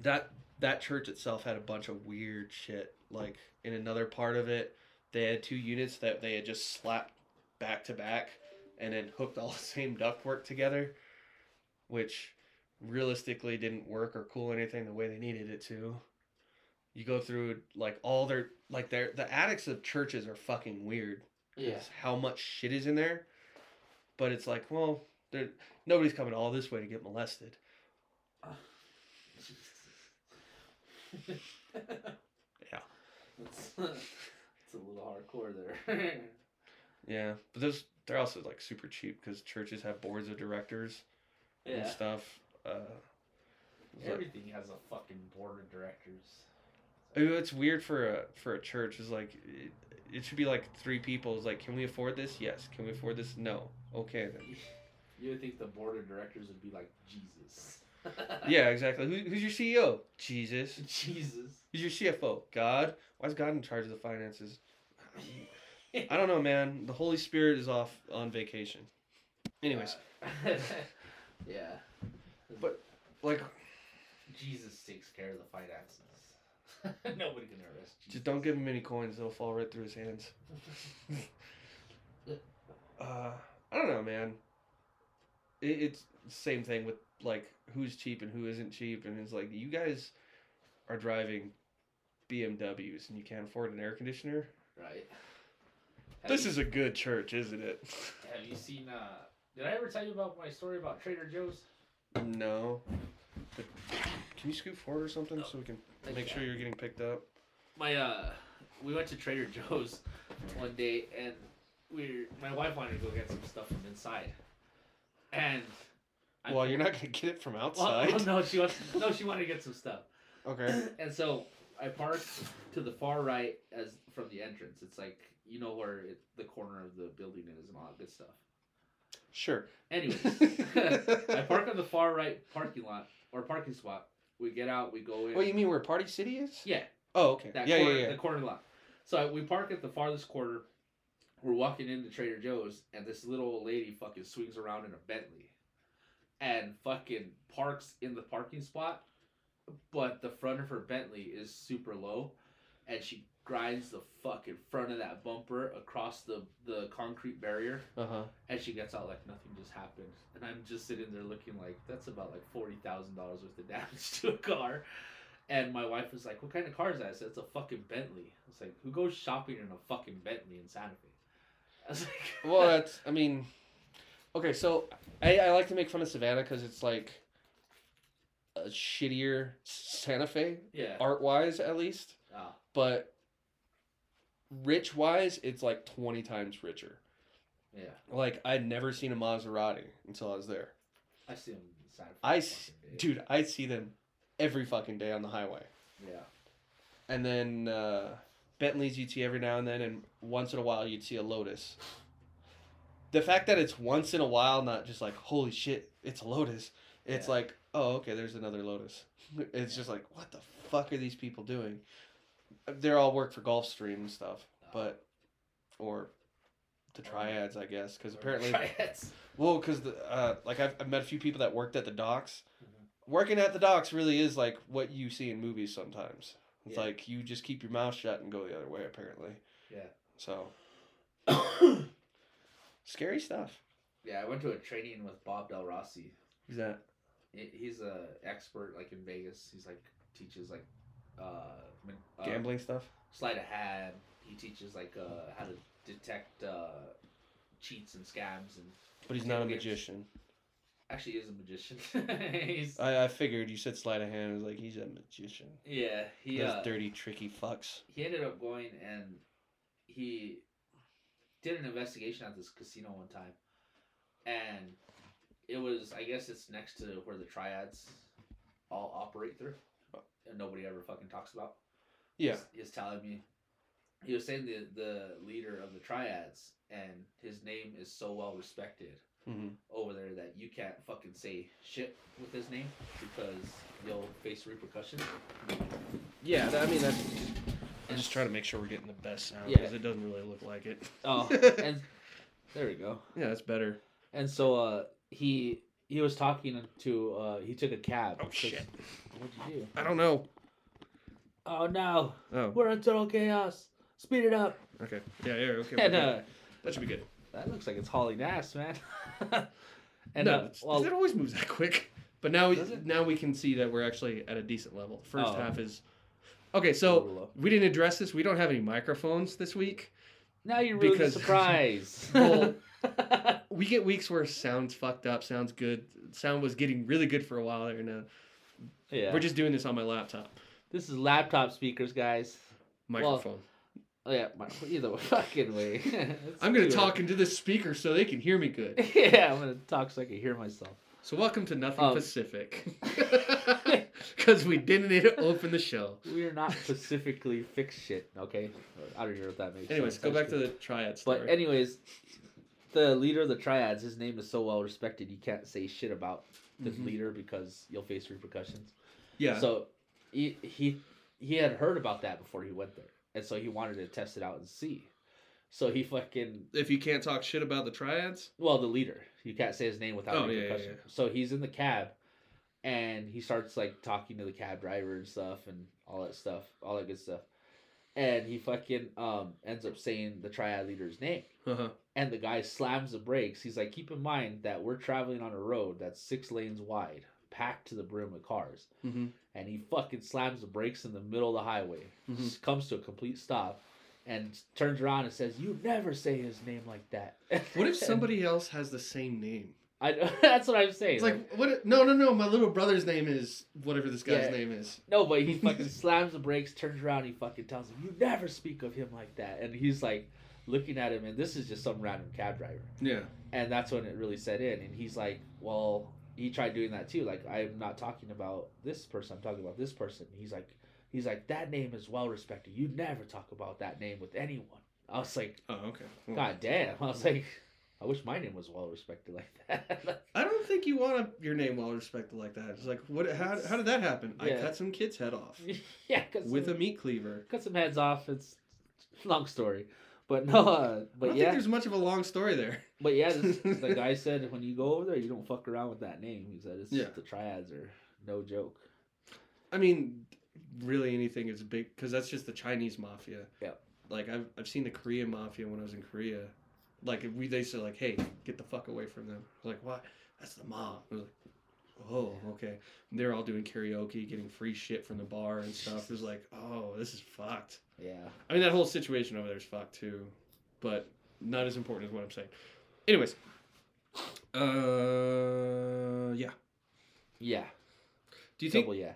S1: that that church itself had a bunch of weird shit. Like in another part of it, they had two units that they had just slapped back to back and then hooked all the same ductwork together, which realistically didn't work or cool anything the way they needed it to. You go through like all their like their the attics of churches are fucking weird
S2: Yeah.
S1: how much shit is in there. But it's like, well, there nobody's coming all this way to get molested. Yeah.
S2: That's, that's a little hardcore there.
S1: Yeah, but those they're also like super cheap because churches have boards of directors and stuff. Uh, it's like-
S2: Everything has a fucking board of directors.
S1: It's weird for a for a church. Is like it, it should be like three people. Is like, can we afford this? Yes. Can we afford this? No. Okay then.
S2: You would think the board of directors would be like Jesus.
S1: Yeah, exactly. Who, who's your CEO? Jesus.
S2: Jesus.
S1: Who's your CFO? God. Why is God in charge of the finances? I don't know, man. The Holy Spirit is off on vacation. Anyways,
S2: yeah.
S1: But- like,
S2: Jesus takes care of the finances. Nobody can arrest Jesus.
S1: just don't give him any coins; they'll fall right through his hands. uh, I don't know, man. It, it's the same thing with like who's cheap and who isn't cheap, and it's like you guys are driving BMWs and you can't afford an air conditioner.
S2: Right.
S1: This
S2: Have
S1: is a good church, isn't it?
S2: Have you seen? uh Did I ever tell you about my story about Trader Joe's?
S1: No. But can you scoot forward or something so we can make sure you're getting picked up?
S2: my uh we went to Trader Joe's one day and we my wife wanted to go get some stuff from inside. And I
S1: Well, you're not gonna get it from outside.
S2: oh, no, she wants no, she wanted to get some stuff.
S1: Okay.
S2: And so I parked to the far right as from the entrance. It's like you know where it, the corner of the building is and all that good stuff.
S1: Sure.
S2: Anyways, I park on the far right parking lot or parking spot. We get out, we go in.
S1: What you mean where Party City is?
S2: Yeah,
S1: Oh, okay.
S2: that
S1: yeah,
S2: corner,
S1: yeah, yeah.
S2: the corner lot. So I- we park at the farthest corner. We're walking into Trader Joe's, and this little old lady fucking swings around in a Bentley, and fucking parks in the parking spot, but the front of her Bentley is super low, and she grinds the fucking front of that bumper across the the concrete barrier,
S1: Uh huh.
S2: and she gets out like nothing just happened, and I'm just sitting there looking like that's about like forty thousand dollars worth of damage to a car. And my wife was like, "What kind of car is that?" I said, "It's a fucking Bentley." I was like, "Who goes shopping in a fucking Bentley in Santa Fe?" I was like,
S1: Well, that's. I mean, okay. So I I like to make fun of Savannah because it's like a shittier Santa Fe
S2: yeah,
S1: art wise, at least.
S2: Ah.
S1: But rich wise, it's like twenty times richer.
S2: yeah.
S1: Like I'd never seen a Maserati until I was there.
S2: I see them Santa Fe.
S1: I
S2: fucking
S1: s- Dude, I see them every fucking day on the highway.
S2: Yeah,
S1: And then uh, Bentleys you'd see every now and then, and once in a while you'd see a Lotus. The fact that it's once in a while, not just like holy shit, it's a Lotus. It's
S2: Yeah.
S1: like oh okay, there's another Lotus. It's just like what the fuck are these people doing? They're all work for Gulfstream and stuff, but or the triads, I guess, because apparently
S2: triads.
S1: well, because the uh, like I've, I've met a few people that worked at the docks.
S2: Mhm.
S1: Working at the docks really is like what you see in movies sometimes. It's
S2: Yeah.
S1: like you just keep your mouth shut and go the other way. Apparently,
S2: Yeah.
S1: so scary stuff.
S2: yeah, I went to a training with Bob Del Rossi.
S1: Who's that?
S2: He- He's a expert like in Vegas. He's like teaches like uh, uh
S1: Gambling stuff.
S2: sleight of hand. He teaches like uh, how to detect uh, cheats and scams, and
S1: But he's not a
S2: games.
S1: magician.
S2: actually is a magician.
S1: I, I figured you said sleight of hand. I was like, he's a magician.
S2: yeah. He
S1: Those
S2: uh,
S1: dirty, tricky fucks.
S2: he ended up going and he did an investigation at this casino one time, and it was I guess it's next to where the triads all operate through, and nobody ever fucking talks about.
S1: Yeah.
S2: He was telling me, he was saying the the leader of the triads, and his name is so well respected
S1: hmm
S2: over there that you can't fucking say shit with his name because you'll face repercussions.
S1: Yeah. I mean, that's. I'm just trying to make sure we're getting the best sound
S2: Yeah.
S1: because it doesn't really look like it.
S2: Oh, and there we go.
S1: Yeah, that's better.
S2: And so uh, he he was talking to uh, he took a cab.
S1: Oh,
S2: 'cause-
S1: shit.
S2: What'd you do?
S1: I don't know.
S2: Oh no,
S1: Oh.
S2: we're in total chaos. Speed it up.
S1: Okay. Yeah. Yeah. Okay.
S2: And uh,
S1: that should be good.
S2: that looks like it's hauling ass, man. and
S1: no,
S2: uh,
S1: it's-
S2: well,
S1: it always moves that quick. But now, we,
S2: Does it?
S1: now we can see that we're actually at a decent level. The first
S2: Oh.
S1: half is okay. So we didn't address this. We don't have any microphones this week
S2: Now you're really
S1: Because-
S2: surprised.
S1: Well, we get weeks where sounds fucked up, sounds good. Sound was getting really good for a while there. Now
S2: yeah.
S1: we're just doing this on my laptop
S2: This is laptop speakers, guys.
S1: microphone.
S2: Oh yeah, my, either way, fucking way.
S1: I'm gonna
S2: too
S1: talk into this speaker so they can hear me good.
S2: yeah, I'm gonna talk so I can hear myself.
S1: So welcome to Nothing
S2: Um,
S1: Pacific, because we didn't need to open the show.
S2: We are not specifically fix shit, okay? I don't know if that makes
S1: Anyways,
S2: sense.
S1: go back to the triads. story.
S2: But anyways, the leader of the triads, his name is so well respected, you can't say shit about the
S1: Mhm.
S2: leader because you'll face repercussions.
S1: yeah,
S2: So he he he had heard about that before he went there, and so he wanted to test it out and see. So he fucking
S1: if you can't talk shit about the triads,
S2: well, the leader. You can't say his name without
S1: Oh, yeah, yeah, yeah.
S2: So he's in the cab, and he starts like talking to the cab driver and stuff, and all that stuff, all that good stuff. And he fucking um ends up saying the triad leader's name,
S1: uh-huh.
S2: and the guy slams the brakes. He's like, "Keep in mind that we're traveling on a road that's six lanes wide, packed to the brim with cars."
S1: hmm
S2: And he fucking slams the brakes in the middle of the highway,
S1: Mhm.
S2: comes to a complete stop, and turns around and says, "You never say his name like that."
S1: What if somebody else has the same name?
S2: I that's what I'm saying.
S1: It's like what? No, no, no. My little brother's name is whatever this guy's
S2: Yeah.
S1: name is.
S2: no, but he fucking slams the brakes, turns around, he fucking tells him, "You never speak of him like that," and he's like looking at him, and this is just some random cab driver,
S1: Yeah.
S2: and that's when it really set in, and he's like, "Well." He tried doing that too. Like I'm not talking about this person. I'm talking about this person. He's like, he's like that name is well respected. You never talk about that name with anyone. I was like,
S1: Oh, okay. Well,
S2: God damn. I was like, I wish my name was well respected like that.
S1: I don't think you want a, your name well respected like that. It's like what? How, how did that happen? I cut some kid's head off
S2: yeah,
S1: with a meat cleaver.
S2: cut some heads off. It's long story, but no. Uh,
S1: I
S2: but
S1: don't
S2: yeah,
S1: think there's much of a long story there.
S2: but yeah. This, the guy said when you go over there, you don't fuck around with that name. He said it's
S1: Yeah.
S2: the triads are no joke.
S1: I mean, really anything is big because that's just the Chinese mafia.
S2: Yeah.
S1: Like I've I've seen the Korean mafia when I was in Korea. Like if we they said like, hey, get the fuck away from them. I was like, what? That's the mob. I was like, oh, okay. And they're all doing karaoke, getting free shit from the bar and stuff. It was like, oh, this is fucked.
S2: Yeah.
S1: I mean, that whole situation over there is fucked too, but not as important as what I'm saying. Anyways, uh, yeah.
S2: Yeah.
S1: Do you think
S2: Double yeah.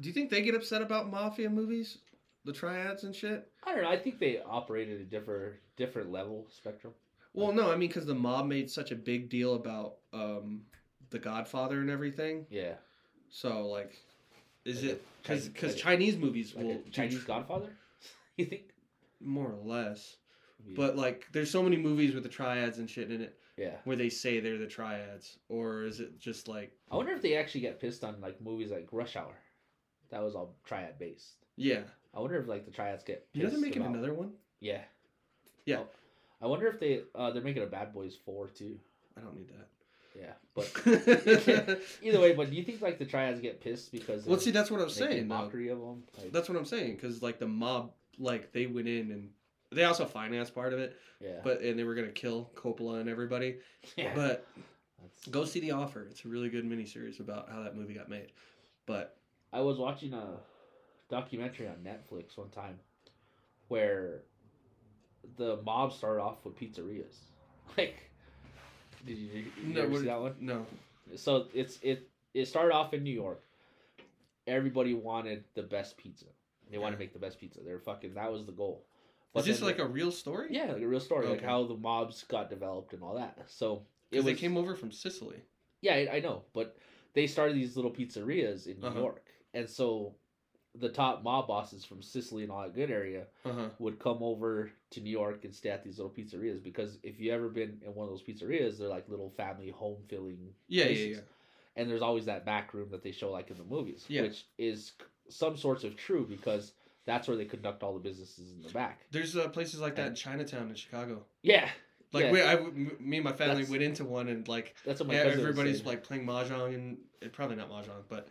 S1: Do you think they get upset about mafia movies, the triads and shit?
S2: I don't know. I think they operate at a different different level spectrum.
S1: Well, no, I mean because the mob made such a big deal about um, the Godfather and everything.
S2: Yeah.
S1: So like, is
S2: Like
S1: it because
S2: Chinese-
S1: because
S2: like
S1: Chinese movies
S2: Like
S1: will
S2: Chinese
S1: tr-
S2: Godfather. You think?
S1: more or less,
S2: Yeah.
S1: but like there's so many movies with the triads and shit in it
S2: yeah.
S1: where they say they're the triads, or is it just like
S2: I wonder if they actually get pissed on like movies like Rush Hour. That was all triad based.
S1: yeah?
S2: I wonder if like the triads get.
S1: You know they're making
S2: about-
S1: another one.
S2: Yeah.
S1: Yeah.
S2: Oh, I wonder if they uh they're making a Bad Boys four too.
S1: I don't need that.
S2: Yeah, but either way, but do you think like the triads get pissed because
S1: well,
S2: they're
S1: see, that's what I'm saying. though.
S2: mockery of them? Like,
S1: That's what I'm saying because like the mob, like they went in and they also financed part of it,
S2: yeah,
S1: but and they were gonna kill Coppola and everybody.
S2: yeah.
S1: But
S2: That's-
S1: go see The Offer. It's a really good miniseries about how that movie got made. But
S2: I was watching a documentary on Netflix one time where the mob started off with pizzerias. Like, did you, did you
S1: no,
S2: ever see that one?
S1: no,
S2: So it's it it started off in New York. Everybody wanted the best pizza. They wanted to make the best pizza. They're fucking. That was the goal.
S1: is this like
S2: they-
S1: a real story?
S2: yeah, like a real story, like how the mobs got developed and all that. So it was
S1: they came over from Sicily.
S2: yeah, I, I know, but they started these little pizzerias in New
S1: Uh-huh.
S2: York, and so the top mob bosses from Sicily and all that good area
S1: Uh huh.
S2: would come over to New York and stay at these little pizzerias because if you ever been in one of those pizzerias, they're like little family home filling
S1: Yeah, yeah,
S2: places.
S1: yeah.
S2: and there's always that back room that they show like in the movies,
S1: Yeah.
S2: which is some sorts of true because that's where they conduct all the businesses in the back.
S1: There's uh, places like that in Chinatown in Chicago.
S2: Yeah,
S1: Like
S2: Yeah.
S1: we, I, me and my family
S2: That's-
S1: went into one and like
S2: that's what my
S1: yeah, everybody's like playing mahjong and eh, probably not mahjong, but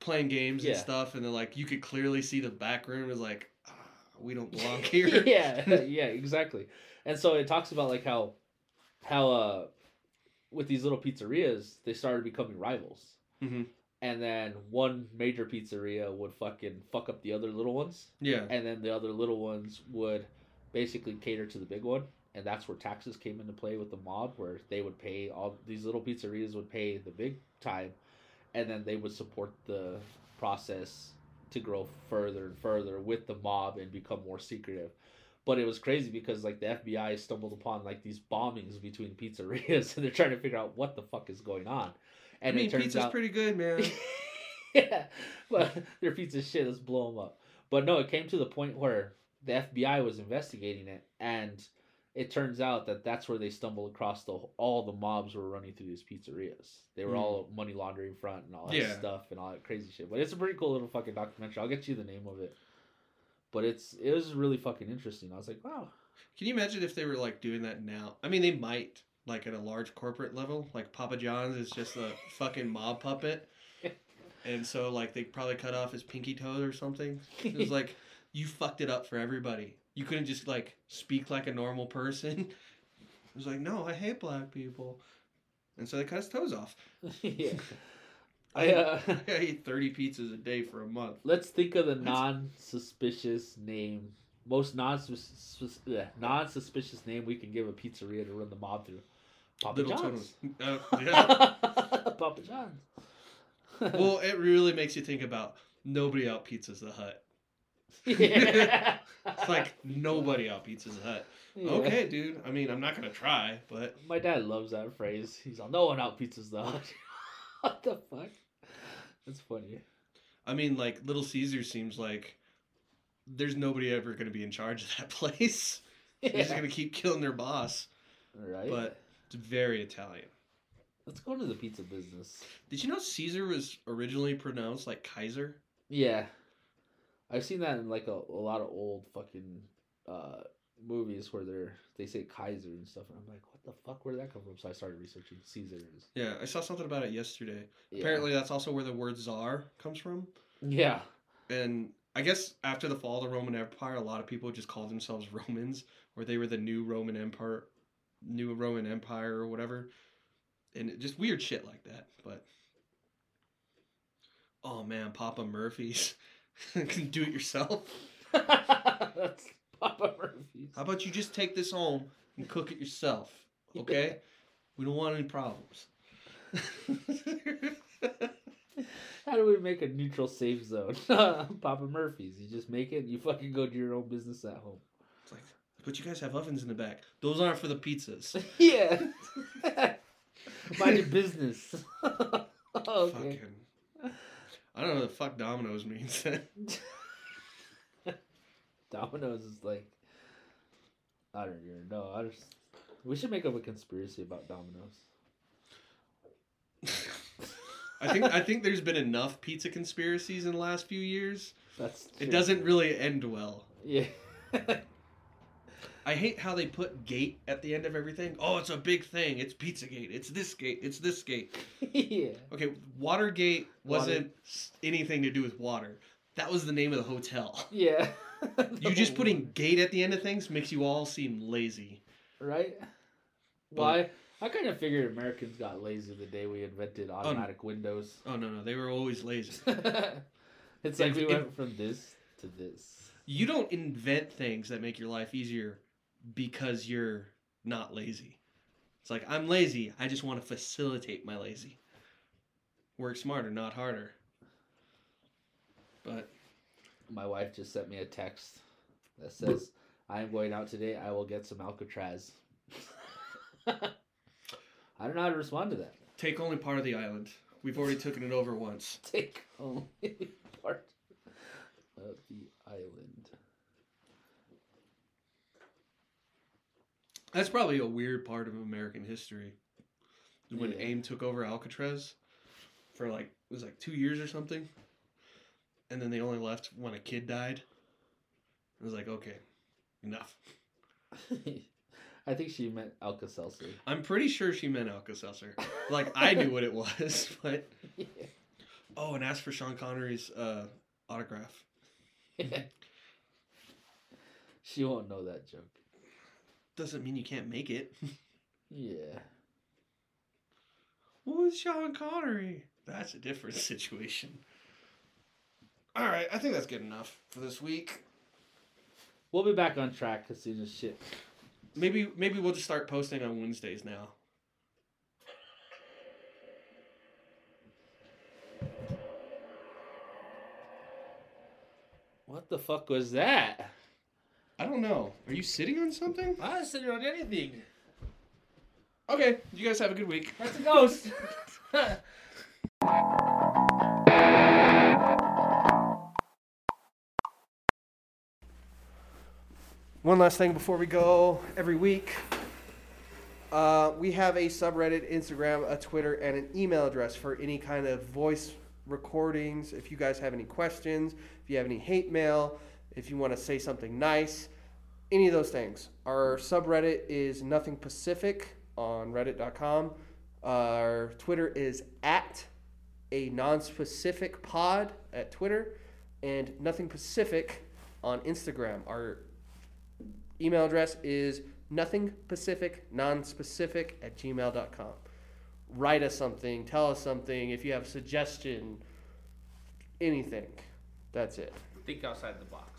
S1: playing games
S2: Yeah.
S1: and stuff, and then like you could clearly see the back room is like ah, we don't belong here.
S2: yeah, yeah, exactly. And so it talks about like how how uh with these little pizzerias they started becoming rivals.
S1: Mhm.
S2: And then one major pizzeria would fucking fuck up the other little ones,
S1: yeah.
S2: and then the other little ones would basically cater to the big one, and that's where taxes came into play with the mob, where they would pay all these little pizzerias would pay the big time, and then they would support the process to grow further and further with the mob and become more secretive. But it was crazy because like the FBI stumbled upon like these bombings between pizzerias and they're trying to figure out what the fuck is going on. And
S1: I mean,
S2: it turns
S1: pizza's
S2: out
S1: pretty good, man.
S2: yeah, but their pizza shit. Let's blow them up. But no, it came to the point where the FBI was investigating it, and it turns out that that's where they stumbled across the all the mobs were running through these pizzerias. They were
S1: Mm.
S2: all money laundering front and all that
S1: Yeah.
S2: stuff and all that crazy shit. But it's a pretty cool little fucking documentary. I'll get you the name of it. But it's it was really fucking interesting. I was like, wow.
S1: Can you imagine if they were like doing that now? I mean, they might like at a large corporate level. Like Papa John's is just a fucking mob puppet, and so like they probably cut off his pinky toe or something. It was like you fucked it up for everybody. You couldn't just like speak like a normal person. It was like, no, I hate black people, and so they cut his toes off.
S2: yeah. I uh
S1: I eat thirty pizzas a day for a month.
S2: Let's think of the non-suspicious name, most yeah, non-suspicious name we can give a pizzeria to run the mob through. Papa
S1: Little
S2: John's.
S1: Uh, yeah.
S2: Papa John's.
S1: well, it really makes you think about nobody out pizzas the hut.
S2: Yeah.
S1: It's like nobody out pizzas hut.
S2: Yeah.
S1: Okay, dude. I mean, I'm not gonna try, but
S2: My dad loves that phrase. He's all, no one out pizzas the hut. what the fuck? That's funny.
S1: I mean, like Little Caesar seems like there's nobody ever gonna be in charge of that place. They're just gonna keep killing their boss.
S2: Right?
S1: But it's very Italian.
S2: Let's go into the pizza business.
S1: Did you know Caesar was originally pronounced like Kaiser?
S2: Yeah. I've seen that in like a, a lot of old fucking uh movies where they're they say Kaiser and stuff and I'm like, what the fuck where did that come from? So I started researching Caesars.
S1: Yeah, I saw something about it yesterday.
S2: Yeah.
S1: Apparently, that's also where the word czar comes from.
S2: Yeah.
S1: And I guess after the fall of the Roman Empire, a lot of people just called themselves Romans, or they were the new Roman Empire, new Roman Empire, or whatever. And it, just weird shit like that. But oh man, Papa Murphy's do it yourself.
S2: That's Papa Murphy's.
S1: How about you just take this home and cook it yourself? Okay, we don't want any problems.
S2: How do we make a neutral safe zone? Papa Murphy's. You just make it and you fucking go do your own business at home.
S1: It's like, but you guys have ovens in the back. Those aren't for the pizzas.
S2: yeah. Mind your business. okay.
S1: Fucking. I don't know what the fuck Domino's means.
S2: Domino's is like I don't even know. I just we should make up a conspiracy about Domino's.
S1: I think I think there's been enough pizza conspiracies in the last few years.
S2: That's
S1: It doesn't really end well.
S2: Yeah.
S1: I hate how they put gate at the end of everything. Oh, it's a big thing. It's Pizzagate. It's this gate. It's this gate.
S2: yeah.
S1: Okay, Watergate wasn't s anything to do with water. That was the name of the hotel.
S2: Yeah.
S1: You just putting gate at the end of things makes you all seem lazy.
S2: right? Why? I kind of figured Americans got lazy the day we invented automatic windows.
S1: Oh no, no, they were always lazy.
S2: it's like
S1: If-
S2: we
S1: if-
S2: went from this to this.
S1: You don't invent things that make your life easier because you're not lazy. It's like I'm lazy. I just want to facilitate my lazy. Work smarter, not harder. But
S2: My wife just sent me a text that says, "I am going out today. I will get some Alcatraz." I don't know how to respond to that.
S1: take only part of the island. We've already taken it over once.
S2: Take only part of the island.
S1: That's probably a weird part of American history. When
S2: Yeah.
S1: AIM took over Alcatraz for like it was like two years or something. And then they only left when a kid died. It was like, okay, enough.
S2: I think she meant Alka Seltzer.
S1: I'm pretty sure she meant Alka-Seltzer. Like I knew what it was, but oh, and asked for Sean Connery's uh, autograph.
S2: she won't know that joke.
S1: Doesn't mean you can't make it.
S2: Yeah.
S1: Who's Sean Connery? That's a different situation. All right, I think that's good enough for this week.
S2: We'll be back on track as soon as shit.
S1: Maybe maybe we'll just start posting on Wednesdays now.
S2: What the fuck was that?
S1: I don't know. Are you sitting on something?
S2: I'm not sitting on anything.
S1: Okay, you guys have a good week.
S2: That's a ghost.
S1: One last thing before we go. Every week, uh, we have a subreddit, Instagram, a Twitter, and an email address for any kind of voice recordings. If you guys have any questions, if you have any hate mail, if you want to say something nice, any of those things. Our subreddit is Nothing Pacific on Reddit.com. Our Twitter is at a non-specific pod at Twitter, and Nothing Pacific on Instagram. Our email address is nothingpacific nonspecific at gmail.com write us something tell us something if you have a suggestion anything that's it
S2: Think outside the box.